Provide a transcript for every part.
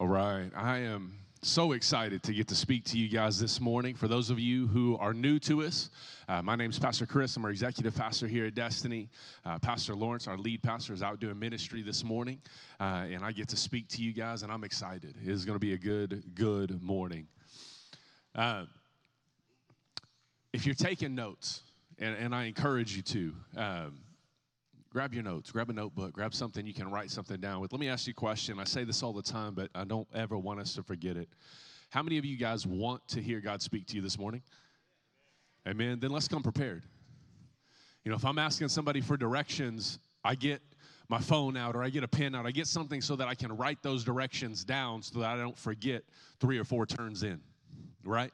All right. I am so excited to get to speak to you guys this morning. For those of you who are new to us, uh, my name is Pastor Chris. I'm our executive pastor here at Destiny. Uh, pastor Lawrence, our lead pastor, is out doing ministry this morning, uh, and I get to speak to you guys, and I'm excited. It is going to be a good, good morning. Uh, if you're taking notes, and, and I encourage you to, um, grab your notes, grab a notebook, grab something you can write something down with. Let me ask you a question. I say this all the time, but I don't ever want us to forget it. How many of you guys want to hear God speak to you this morning? Amen. Then let's come prepared. You know, if I'm asking somebody for directions, I get my phone out or I get a pen out. I get something so that I can write those directions down so that I don't forget three or four turns in, right?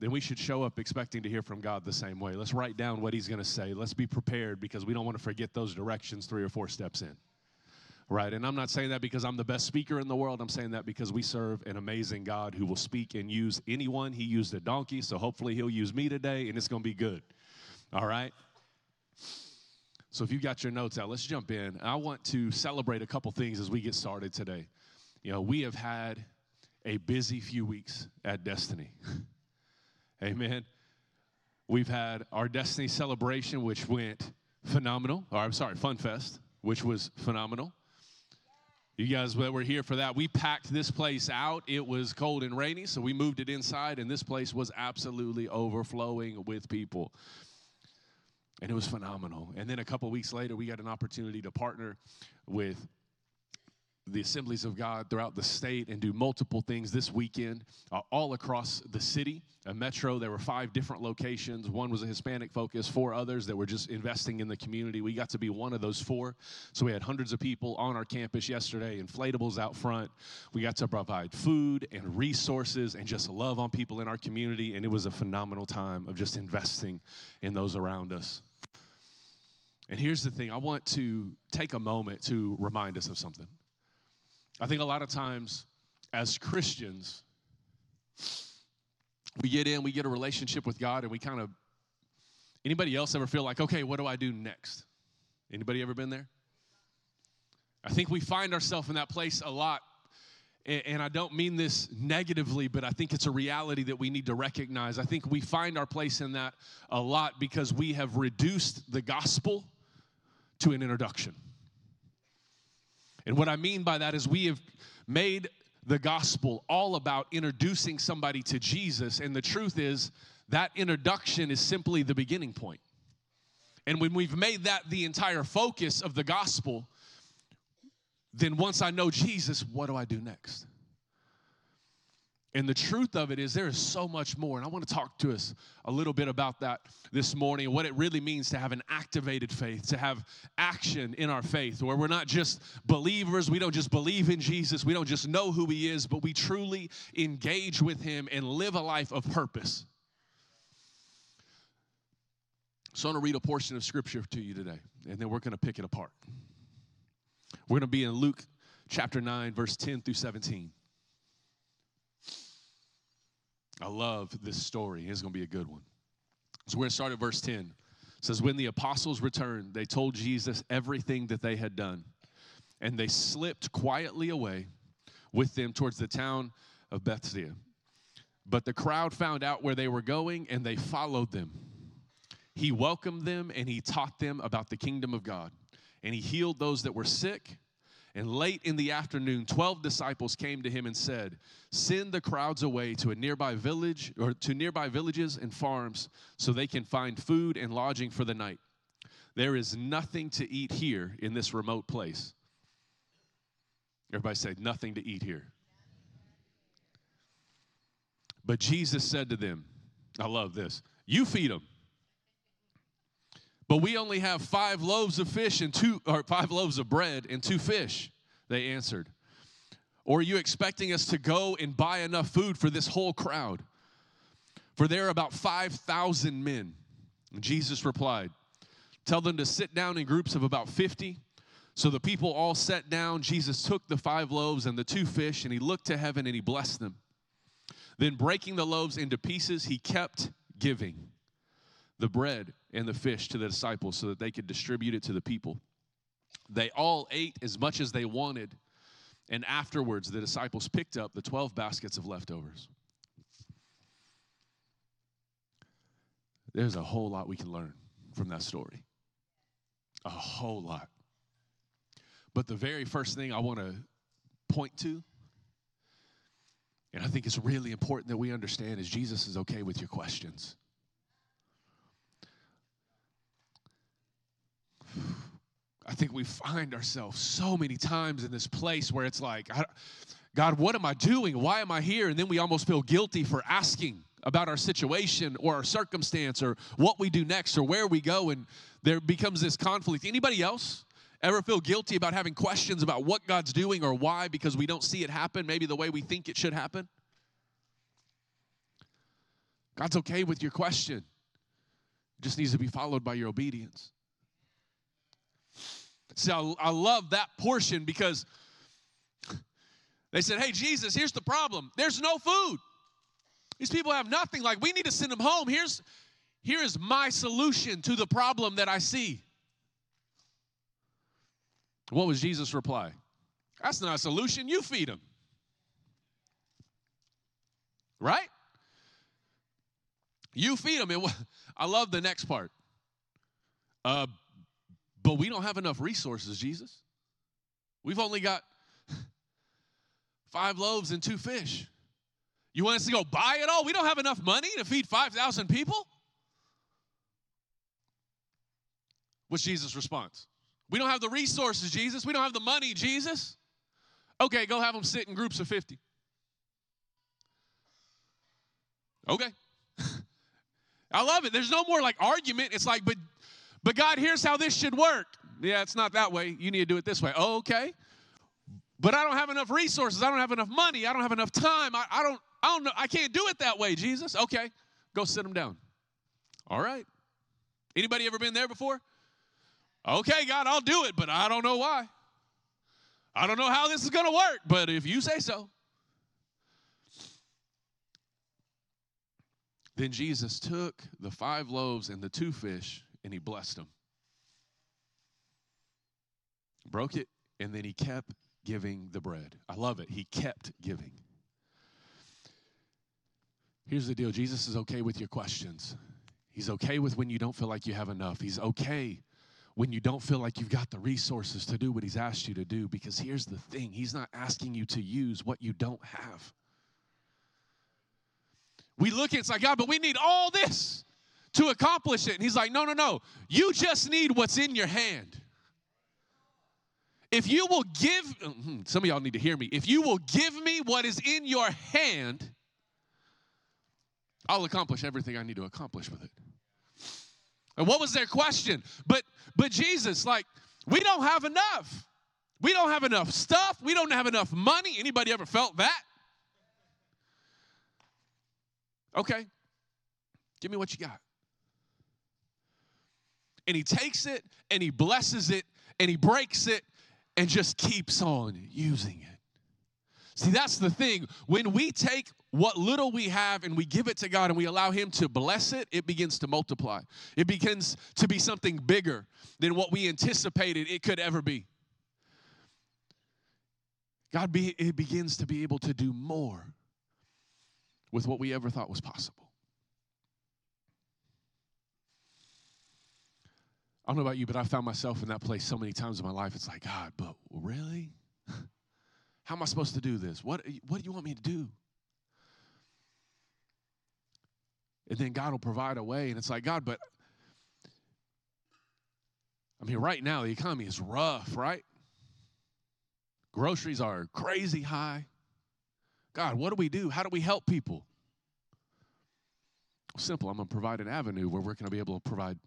Then we should show up expecting to hear from God the same way. Let's write down what He's going to say. Let's be prepared because we don't want to forget those directions three or four steps in. Right? And I'm not saying that because I'm the best speaker in the world. I'm saying that because we serve an amazing God who will speak and use anyone. He used a donkey, so hopefully He'll use me today and it's going to be good. All right? So if you got your notes out, let's jump in. I want to celebrate a couple things as we get started today. You know, we have had a busy few weeks at Destiny. Amen. We've had our Destiny celebration, which went phenomenal. Or I'm sorry, Fun Fest, which was phenomenal. You guys that were here for that, we packed this place out. It was cold and rainy, so we moved it inside, and this place was absolutely overflowing with people. And it was phenomenal. And then a couple weeks later, we got an opportunity to partner with the assemblies of God throughout the state and do multiple things this weekend uh, all across the city. A metro, there were five different locations. One was a Hispanic focus, four others that were just investing in the community. We got to be one of those four. So we had hundreds of people on our campus yesterday, inflatables out front. We got to provide food and resources and just love on people in our community. And it was a phenomenal time of just investing in those around us. And here's the thing I want to take a moment to remind us of something. I think a lot of times as Christians, we get in, we get a relationship with God, and we kind of, anybody else ever feel like, okay, what do I do next? Anybody ever been there? I think we find ourselves in that place a lot. And I don't mean this negatively, but I think it's a reality that we need to recognize. I think we find our place in that a lot because we have reduced the gospel to an introduction. And what I mean by that is we have made the gospel all about introducing somebody to Jesus. And the truth is, that introduction is simply the beginning point. And when we've made that the entire focus of the gospel, then once I know Jesus, what do I do next? And the truth of it is, there is so much more. And I want to talk to us a little bit about that this morning what it really means to have an activated faith, to have action in our faith, where we're not just believers, we don't just believe in Jesus, we don't just know who He is, but we truly engage with Him and live a life of purpose. So I'm going to read a portion of Scripture to you today, and then we're going to pick it apart. We're going to be in Luke chapter 9, verse 10 through 17. I love this story. It's going to be a good one. So we're going to start at verse 10. It says, When the apostles returned, they told Jesus everything that they had done. And they slipped quietly away with them towards the town of Bethsaida. But the crowd found out where they were going and they followed them. He welcomed them and he taught them about the kingdom of God. And he healed those that were sick and late in the afternoon, 12 disciples came to him and said, Send the crowds away to a nearby village or to nearby villages and farms so they can find food and lodging for the night. There is nothing to eat here in this remote place. Everybody say, Nothing to eat here. But Jesus said to them, I love this, you feed them. But we only have five loaves of fish and two, or five loaves of bread and two fish, they answered. Or are you expecting us to go and buy enough food for this whole crowd? For there are about 5,000 men. And Jesus replied, Tell them to sit down in groups of about 50. So the people all sat down. Jesus took the five loaves and the two fish, and he looked to heaven and he blessed them. Then, breaking the loaves into pieces, he kept giving the bread and the fish to the disciples so that they could distribute it to the people. They all ate as much as they wanted, And afterwards, the disciples picked up the 12 baskets of leftovers. There's a whole lot we can learn from that story. A whole lot. But the very first thing I want to point to, and I think it's really important that we understand, is Jesus is okay with your questions. I think we find ourselves so many times in this place where it's like, God, what am I doing? Why am I here? And then we almost feel guilty for asking about our situation or our circumstance or what we do next or where we go. And there becomes this conflict. Anybody else ever feel guilty about having questions about what god's doing or why because we don't see it happen maybe the way we think it should happen? God's okay with your question. It just needs to be followed by your obedience so I, I love that portion because they said hey jesus here's the problem there's no food these people have nothing. Like, we need to send them home. Here's, here is my solution to the problem that I see. What was Jesus' reply? That's not a solution. You feed them. Right? You feed them. I love the next part. Uh, but we don't have enough resources, Jesus. We've only got five loaves and two fish. You want us to go buy it all? We don't have enough money to feed 5,000 people? What's Jesus' response? We don't have the resources, Jesus. We don't have the money, Jesus. Okay, go have them sit in groups of 50. Okay. I love it. There's no more like argument. It's like, but but God, here's how this should work. Yeah, it's not that way. You need to do it this way. Oh, okay. But I don't have enough resources. I don't have enough money. I don't have enough time. I, I don't I don't know. I can't do it that way, Jesus. Okay, go sit them down. All right. Anybody ever been there before? Okay, God, I'll do it, but I don't know why. I don't know how this is going to work, but if you say so. Then Jesus took the five loaves and the two fish and he blessed them. Broke it, and then he kept giving the bread. I love it. He kept giving. Here's the deal Jesus is okay with your questions. He's okay with when you don't feel like you have enough. He's okay when you don't feel like you've got the resources to do what He's asked you to do. Because here's the thing He's not asking you to use what you don't have. We look at it's like, God, but we need all this to accomplish it. And He's like, no, no, no. You just need what's in your hand. If you will give, hmm, some of y'all need to hear me. If you will give me what is in your hand, I'll accomplish everything I need to accomplish with it. And what was their question? But but Jesus, like, we don't have enough. We don't have enough stuff. We don't have enough money. Anybody ever felt that? Okay. Give me what you got. And he takes it and he blesses it and he breaks it and just keeps on using it. See, that's the thing. When we take what little we have and we give it to God and we allow Him to bless it, it begins to multiply. It begins to be something bigger than what we anticipated it could ever be. God be, it begins to be able to do more with what we ever thought was possible. I don't know about you, but I found myself in that place so many times in my life. It's like, God, but really? How am I supposed to do this? What, what do you want me to do? And then God will provide a way. And it's like, God, but I mean, right now the economy is rough, right? Groceries are crazy high. God, what do we do? How do we help people? Simple. I'm going to provide an avenue where we're going to be able to provide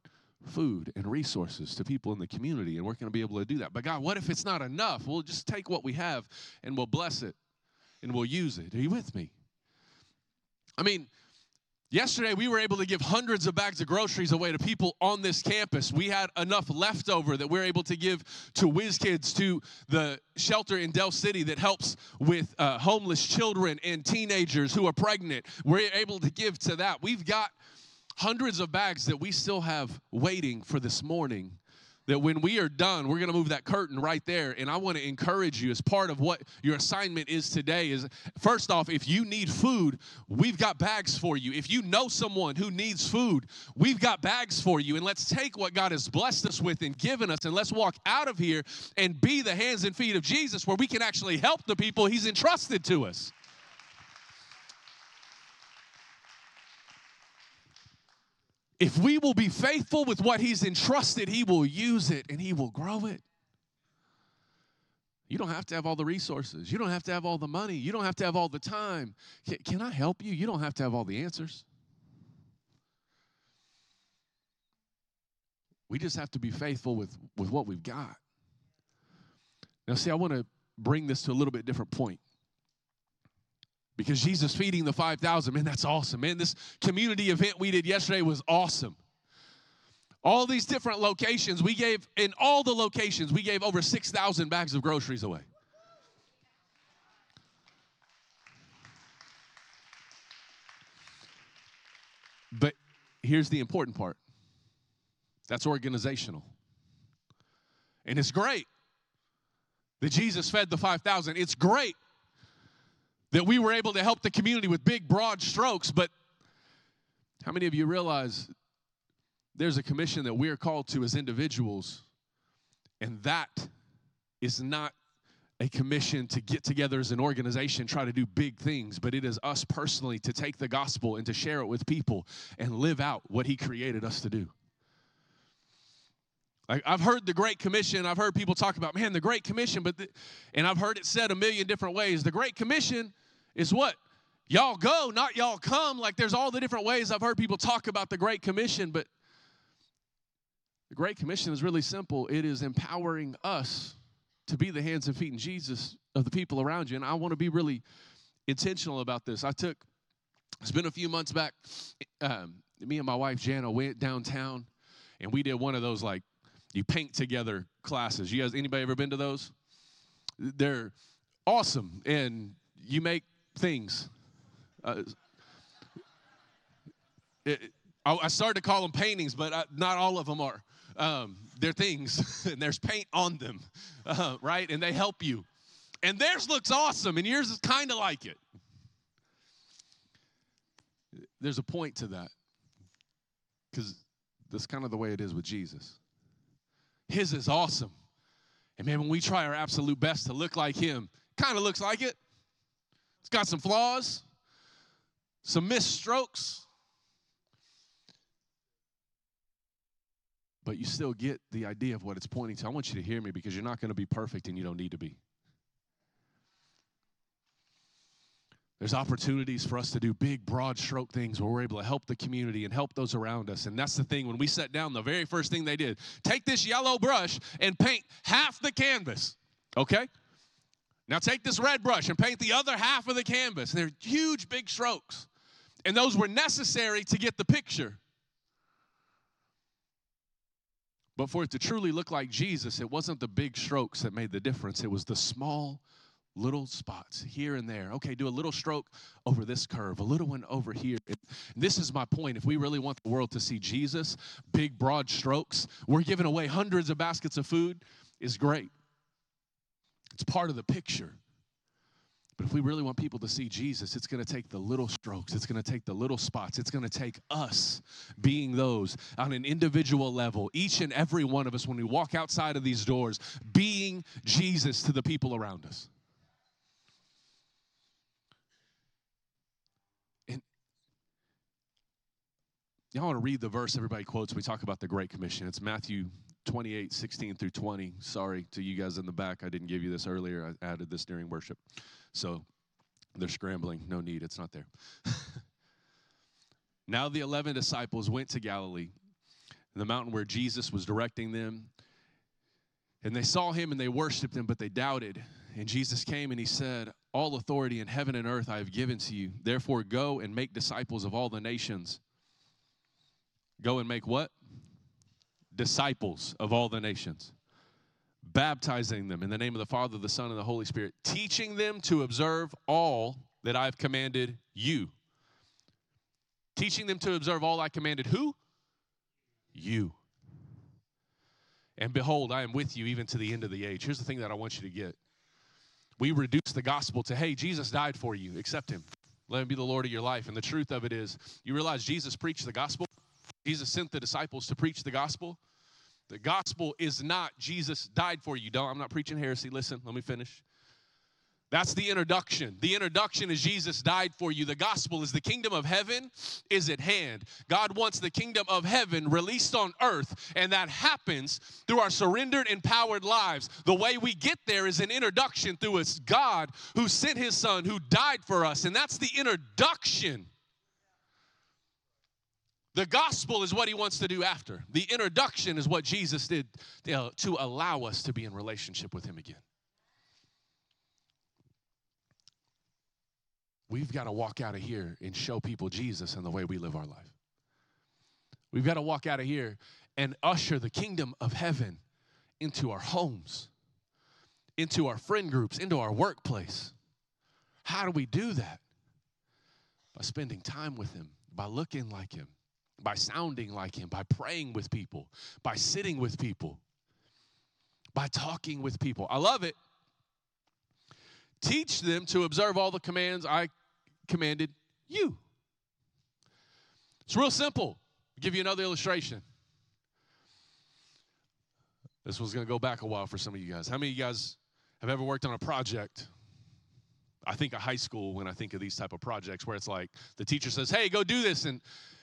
food and resources to people in the community, and we're going to be able to do that. But God, what if it's not enough? We'll just take what we have and we'll bless it and we'll use it. Are you with me? I mean, Yesterday, we were able to give hundreds of bags of groceries away to people on this campus. We had enough leftover that we're able to give to Whiz Kids, to the shelter in Del City that helps with uh, homeless children and teenagers who are pregnant. We're able to give to that. We've got hundreds of bags that we still have waiting for this morning that when we are done, we're going to move that curtain right there. And I want to encourage you as part of what your assignment is today is first off, if you need food, we've got bags for you. If you know someone who needs food, we've got bags for you. And let's take what God has blessed us with and given us and let's walk out of here and be the hands and feet of Jesus where we can actually help the people he's entrusted to us. If we will be faithful with what He's entrusted, He will use it and He will grow it. You don't have to have all the resources. You don't have to have all the money. You don't have to have all the time. Can, can I help you? You don't have to have all the answers. We just have to be faithful with, with what we've got. Now, see, I want to bring this to a little bit different point because Jesus feeding the 5,000, man, that's awesome. Man, this community event we did yesterday was awesome. All these different locations, we gave, in all the locations, we gave over 6,000 bags of groceries away. But here's the important part that's organizational. And it's great that Jesus fed the 5,000. It's great that we were able to help the community with big, broad strokes. But how many of you realize there's a commission that we're called to as individuals, and that is not a commission to get together as an organization, try to do big things, but it is us personally to take the gospel and to share it with people and live out what He created us to do. I've heard the Great Commission. I've heard people talk about, man, the Great Commission, but and I've heard it said a million different ways. The Great Commission is what? Y'all go, not y'all come. Like there's all the different ways I've heard people talk about the Great Commission, but the Great Commission is really simple. It is empowering us to be the hands and feet in Jesus of the people around you. And I want to be really intentional about this. I took, it's been a few months back, um, me and my wife Jana went downtown and we did one of those like you paint together classes. You guys, anybody ever been to those? They're awesome. And you make things. Uh, it, I started to call them paintings, but I, not all of them are. Um, they're things, and there's paint on them, uh, right? And they help you. And theirs looks awesome, and yours is kind of like it. There's a point to that, because that's kind of the way it is with Jesus. His is awesome. And man, when we try our absolute best to look like him, kind of looks like it. It's got some flaws, some missed strokes, but you still get the idea of what it's pointing to. I want you to hear me because you're not going to be perfect and you don't need to be. There's opportunities for us to do big, broad stroke things where we're able to help the community and help those around us. And that's the thing. When we sat down, the very first thing they did take this yellow brush and paint half the canvas. Okay? Now take this red brush and paint the other half of the canvas. They're huge, big strokes. And those were necessary to get the picture. But for it to truly look like Jesus, it wasn't the big strokes that made the difference, it was the small little spots here and there. Okay, do a little stroke over this curve, a little one over here. And this is my point. If we really want the world to see Jesus, big, broad strokes, we're giving away hundreds of baskets of food, is great. It's part of the picture. But if we really want people to see Jesus, it's going to take the little strokes, it's going to take the little spots, it's going to take us being those on an individual level, each and every one of us, when we walk outside of these doors, being Jesus to the people around us. Y'all want to read the verse everybody quotes. We talk about the Great Commission. It's Matthew 28, 16 through 20. Sorry to you guys in the back. I didn't give you this earlier. I added this during worship. So they're scrambling. No need. It's not there. now the 11 disciples went to Galilee, the mountain where Jesus was directing them. And they saw him and they worshiped him, but they doubted. And Jesus came and he said, All authority in heaven and earth I have given to you. Therefore, go and make disciples of all the nations. Go and make what? disciples of all the nations, baptizing them in the name of the Father, the Son, and the Holy Spirit, teaching them to observe all that I've commanded you. Teaching them to observe all I commanded who? You. And behold, I am with you even to the end of the age. Here's the thing that I want you to get. We reduce the gospel to, hey, Jesus died for you. Accept him. Let him be the Lord of your life. And the truth of it is, you realize Jesus preached the gospel? Jesus sent the disciples to preach the gospel. The gospel is not Jesus died for you. Don't, I'm not preaching heresy. Listen, let me finish. That's the introduction. The introduction is Jesus died for you. The gospel is the kingdom of heaven is at hand. God wants the kingdom of heaven released on earth, and that happens through our surrendered, empowered lives. The way we get there is an introduction through a God who sent his son, who died for us, and that's the introduction. The gospel is what he wants to do after. The introduction is what Jesus did to allow us to be in relationship with him again. We've got to walk out of here and show people Jesus and the way we live our life. We've got to walk out of here and usher the kingdom of heaven into our homes, into our friend groups, into our workplace. How do we do that? By spending time with Him, by looking like Him, by sounding like Him, by praying with people, by sitting with people, by talking with people. I love it. Teach them to observe all the commands I commanded you. It's real simple. I'll give you another illustration. This was going to go back a while for some of you guys. How many of you guys have ever worked on a project? I think of high school when I think of these type of projects where it's like the teacher says, "Hey, go do this," and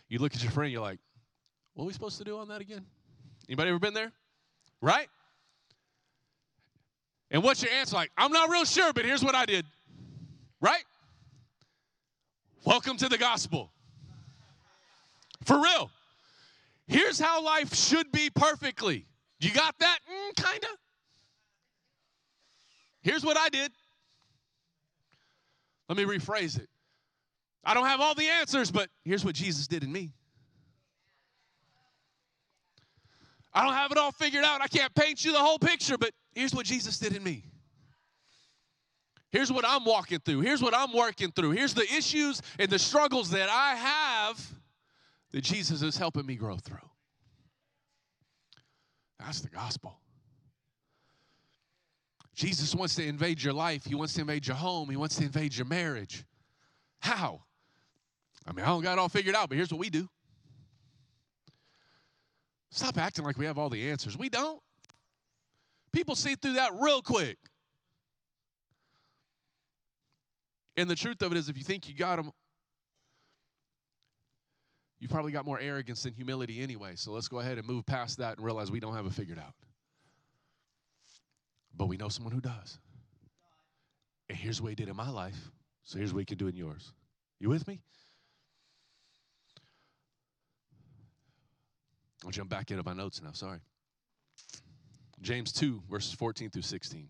you look at your friend, you're like, "What are we supposed to do on that again?" Anybody ever been there? Right? And what's your answer like? I'm not real sure, but here's what I did. Right? Welcome to the gospel. For real. Here's how life should be perfectly. You got that? Mm, kind of. Here's what I did. Let me rephrase it. I don't have all the answers, but here's what Jesus did in me. I don't have it all figured out. I can't paint you the whole picture, but here's what Jesus did in me. Here's what I'm walking through. Here's what I'm working through. Here's the issues and the struggles that I have that Jesus is helping me grow through. That's the gospel. Jesus wants to invade your life. He wants to invade your home. He wants to invade your marriage. How? I mean, I don't got it all figured out, but here's what we do. Stop acting like we have all the answers. We don't. People see through that real quick. And the truth of it is, if you think you got them, you probably got more arrogance than humility anyway. So let's go ahead and move past that and realize we don't have it figured out. But we know someone who does. And here's what he did in my life. So here's what he can do in yours. You with me? I'll jump back into my notes now. Sorry. James 2, verses 14 through 16.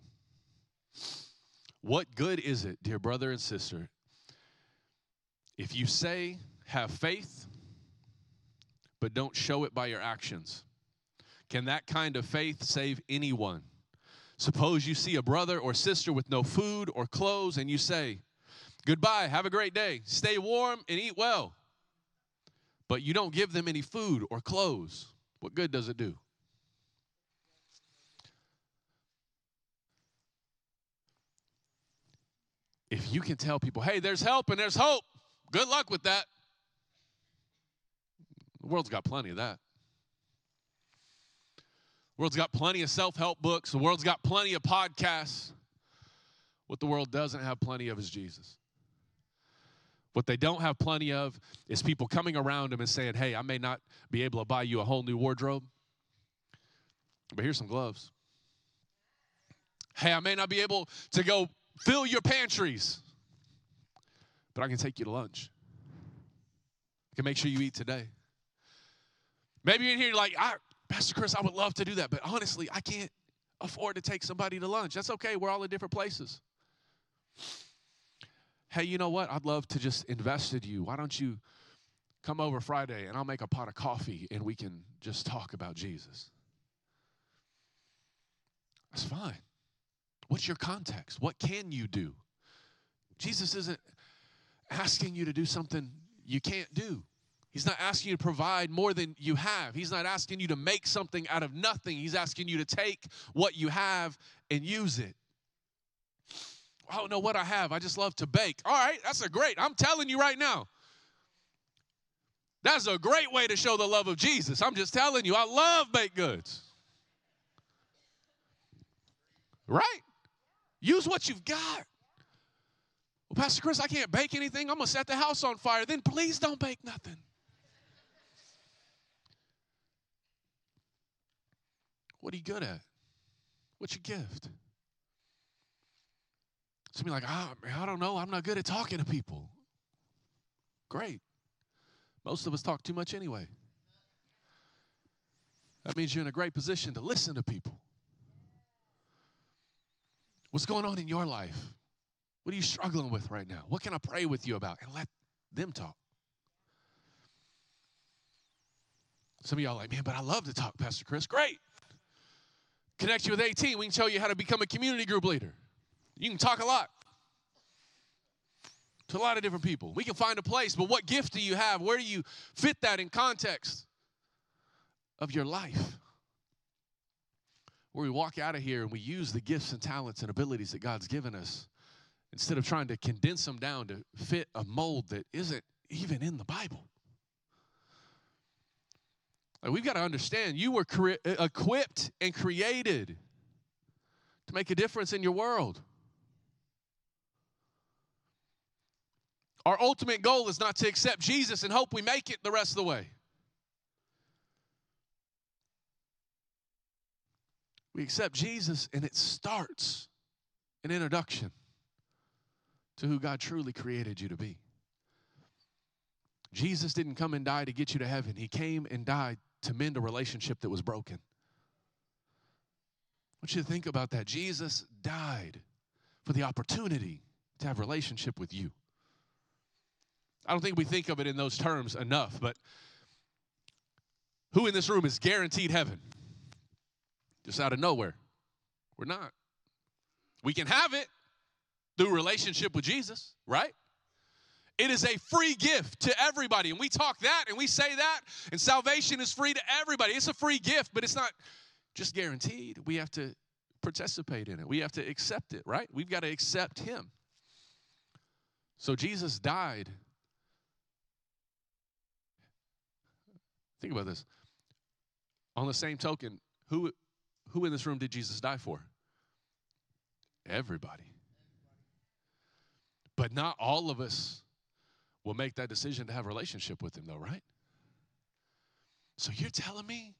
What good is it, dear brother and sister, if you say, have faith, but don't show it by your actions? Can that kind of faith save anyone? Suppose you see a brother or sister with no food or clothes, and you say, Goodbye, have a great day, stay warm and eat well. But you don't give them any food or clothes. What good does it do? if you can tell people, hey, there's help and there's hope, good luck with that. The world's got plenty of that. The world's got plenty of self help books. The world's got plenty of podcasts. What the world doesn't have plenty of is Jesus. What they don't have plenty of is people coming around them and saying, Hey, I may not be able to buy you a whole new wardrobe, but here's some gloves. Hey, I may not be able to go fill your pantries, but I can take you to lunch. I can make sure you eat today. Maybe you're in here like, I, Pastor Chris, I would love to do that, but honestly, I can't afford to take somebody to lunch. That's okay. We're all in different places. Hey, you know what? I'd love to just invest in you. Why don't you come over Friday and I'll make a pot of coffee and we can just talk about Jesus? That's fine. What's your context? What can you do? Jesus isn't asking you to do something you can't do. He's not asking you to provide more than you have. He's not asking you to make something out of nothing. He's asking you to take what you have and use it. I don't know what I have. I just love to bake. All right, that's a great. I'm telling you right now. That's a great way to show the love of Jesus. I'm just telling you, I love baked goods. Right? Use what you've got. Well, Pastor Chris, I can't bake anything. I'm going to set the house on fire. Then please don't bake nothing. What are you good at? What's your gift? Some be like, oh, I don't know. I'm not good at talking to people. Great. Most of us talk too much anyway. That means you're in a great position to listen to people. What's going on in your life? What are you struggling with right now? What can I pray with you about? And let them talk. Some of y'all like, man, but I love to talk, Pastor Chris. Great. Connect you with 18. We can show you how to become a community group leader. You can talk a lot to a lot of different people. We can find a place, but what gift do you have? Where do you fit that in context of your life? Where we walk out of here and we use the gifts and talents and abilities that God's given us instead of trying to condense them down to fit a mold that isn't even in the Bible. Like we've got to understand you were cre- equipped and created to make a difference in your world. Our ultimate goal is not to accept Jesus and hope we make it the rest of the way. We accept Jesus and it starts an introduction to who God truly created you to be. Jesus didn't come and die to get you to heaven, He came and died to mend a relationship that was broken. I want you to think about that. Jesus died for the opportunity to have relationship with you. I don't think we think of it in those terms enough, but who in this room is guaranteed heaven? Just out of nowhere. We're not. We can have it through relationship with Jesus, right? It is a free gift to everybody. And we talk that and we say that, and salvation is free to everybody. It's a free gift, but it's not just guaranteed. We have to participate in it, we have to accept it, right? We've got to accept Him. So Jesus died. Think about this. On the same token, who, who in this room did Jesus die for? Everybody. But not all of us will make that decision to have a relationship with him though, right? So you're telling me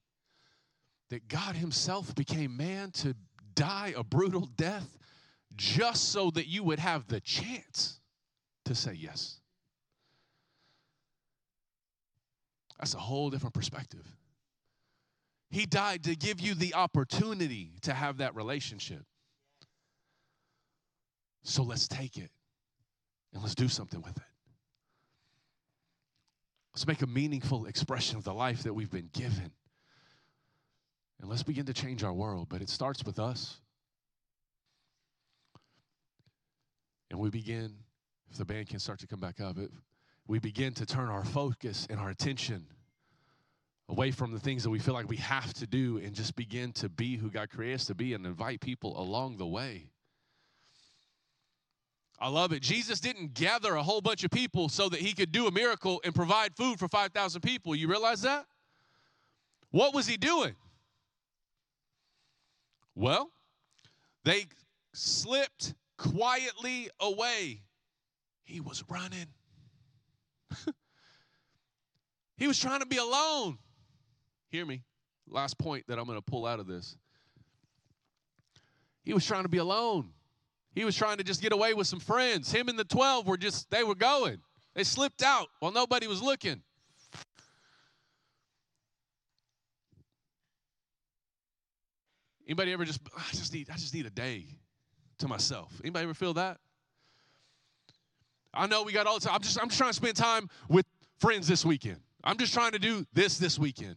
that God himself became man to die a brutal death just so that you would have the chance to say yes. That's a whole different perspective. He died to give you the opportunity to have that relationship. So let's take it and let's do something with it. Let's make a meaningful expression of the life that we've been given. And let's begin to change our world. But it starts with us. And we begin, if the band can start to come back up, it, we begin to turn our focus and our attention away from the things that we feel like we have to do and just begin to be who God created us to be and invite people along the way. I love it. Jesus didn't gather a whole bunch of people so that he could do a miracle and provide food for 5,000 people. You realize that? What was he doing? Well, they slipped quietly away. He was running. He was trying to be alone. Hear me. Last point that I'm going to pull out of this. He was trying to be alone. He was trying to just get away with some friends. Him and the 12 were just, they were going. They slipped out while nobody was looking. Anybody ever just, I just need, I just need a day to myself. Anybody ever feel that? I know we got all the time. I'm just, I'm just trying to spend time with friends this weekend. I'm just trying to do this this weekend.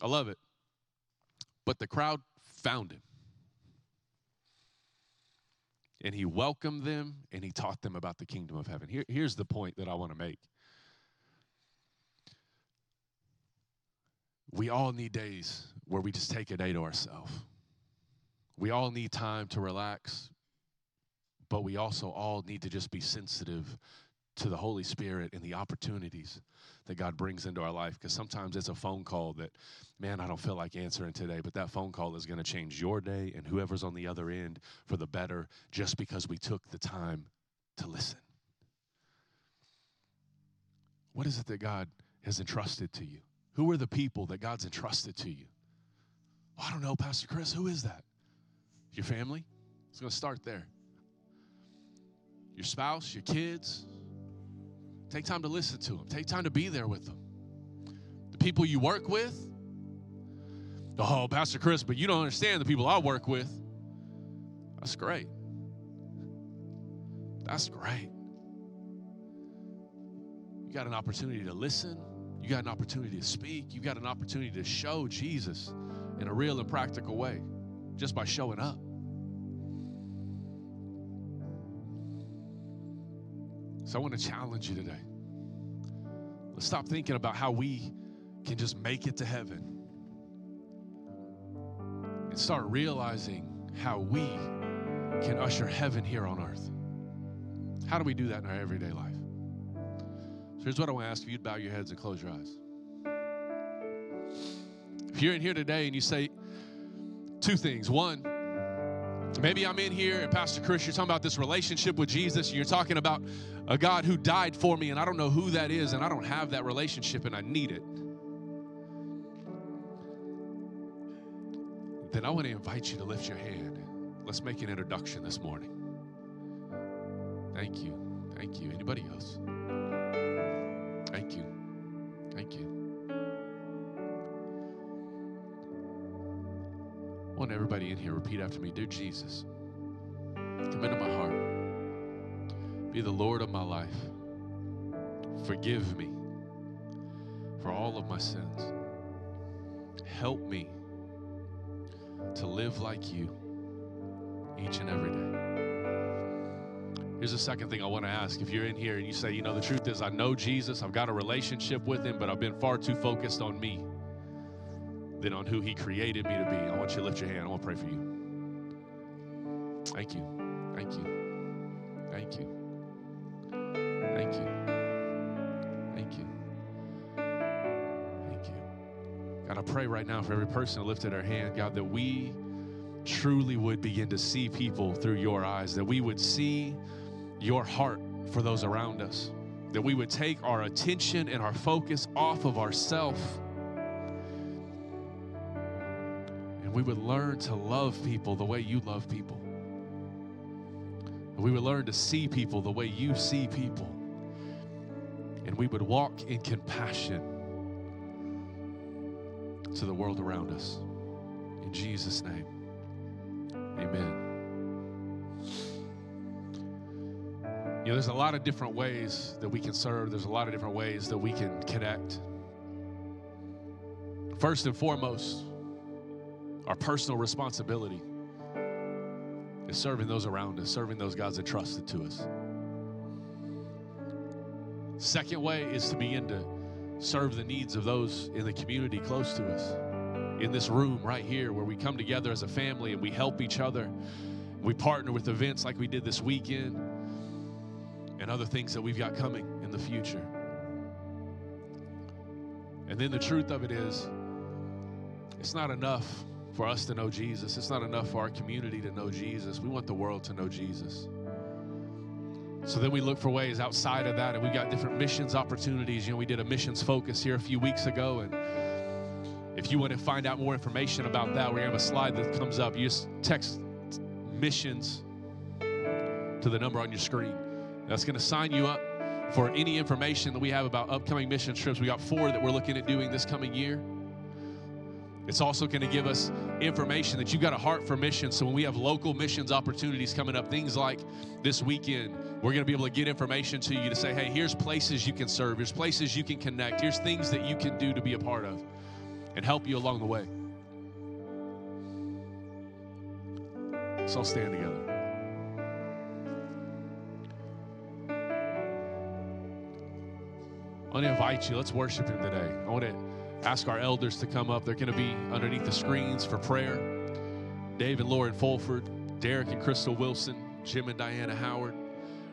I love it. But the crowd found him. And he welcomed them and he taught them about the kingdom of heaven. Here, here's the point that I want to make. We all need days where we just take a day to ourselves. We all need time to relax, but we also all need to just be sensitive to the Holy Spirit and the opportunities that God brings into our life. Because sometimes it's a phone call that, man, I don't feel like answering today, but that phone call is going to change your day and whoever's on the other end for the better just because we took the time to listen. What is it that God has entrusted to you? Who are the people that God's entrusted to you? Well, I don't know, Pastor Chris. Who is that? Your family? It's going to start there. Your spouse, your kids, Take time to listen to them. Take time to be there with them. The people you work with. Oh, Pastor Chris, but you don't understand the people I work with. That's great. That's great. You got an opportunity to listen. You got an opportunity to speak. You got an opportunity to show Jesus in a real and practical way just by showing up. So I want to challenge you today. Let's stop thinking about how we can just make it to heaven and start realizing how we can usher heaven here on earth. How do we do that in our everyday life? So here's what I want to ask you. You'd bow your heads and close your eyes. If you're in here today and you say two things. One, Maybe I'm in here and Pastor Chris, you're talking about this relationship with Jesus, you're talking about a God who died for me, and I don't know who that is, and I don't have that relationship, and I need it. Then I want to invite you to lift your hand. Let's make an introduction this morning. Thank you. Thank you. Anybody else? I want everybody in here repeat after me Dear Jesus, come into my heart. Be the Lord of my life. Forgive me for all of my sins. Help me to live like you each and every day. Here's the second thing I want to ask. If you're in here and you say, you know, the truth is, I know Jesus, I've got a relationship with him, but I've been far too focused on me than on who He created me to be. I want you to lift your hand. I want to pray for you. Thank you. Thank you. Thank you. Thank you. Thank you. Thank you. God, I pray right now for every person who lifted their hand, God, that we truly would begin to see people through your eyes, that we would see your heart for those around us, that we would take our attention and our focus off of ourselves we would learn to love people the way you love people. We would learn to see people the way you see people. And we would walk in compassion to the world around us. In Jesus' name, amen. You know, there's a lot of different ways that we can serve, there's a lot of different ways that we can connect. First and foremost, our personal responsibility is serving those around us, serving those God's entrusted to us. Second way is to begin to serve the needs of those in the community close to us. In this room right here, where we come together as a family and we help each other. We partner with events like we did this weekend and other things that we've got coming in the future. And then the truth of it is, it's not enough for us to know Jesus. It's not enough for our community to know Jesus. We want the world to know Jesus. So then we look for ways outside of that, and we've got different missions opportunities. You know, we did a missions focus here a few weeks ago, and if you want to find out more information about that, we have a slide that comes up. You just text missions to the number on your screen. That's going to sign you up for any information that we have about upcoming mission trips. We got four that we're looking at doing this coming year. It's also going to give us information that you've got a heart for missions. So when we have local missions opportunities coming up, things like this weekend, we're going to be able to get information to you to say, hey, here's places you can serve, here's places you can connect, here's things that you can do to be a part of and help you along the way. So I'll stand together. I want to invite you. Let's worship Him today. I want to ask our elders to come up. They're going to be underneath the screens for prayer. Dave and Lauren Fulford, Derek and Crystal Wilson, Jim and Diana Howard,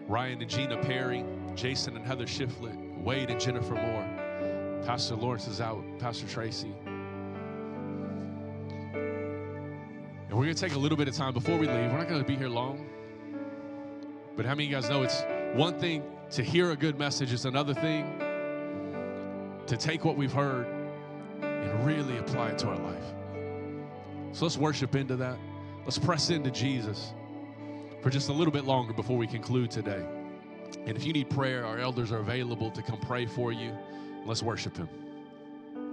Ryan and Gina Perry, Jason and Heather Shiflett, Wade and Jennifer Moore. Pastor Lawrence is out, Pastor Tracy. And we're going to take a little bit of time before we leave. We're not going to be here long. But how many of you guys know it's one thing to hear a good message, it's another thing to take what we've heard and really apply it to our life. So let's worship into that. Let's press into Jesus for just a little bit longer before we conclude today. And if you need prayer, our elders are available to come pray for you. Let's worship Him.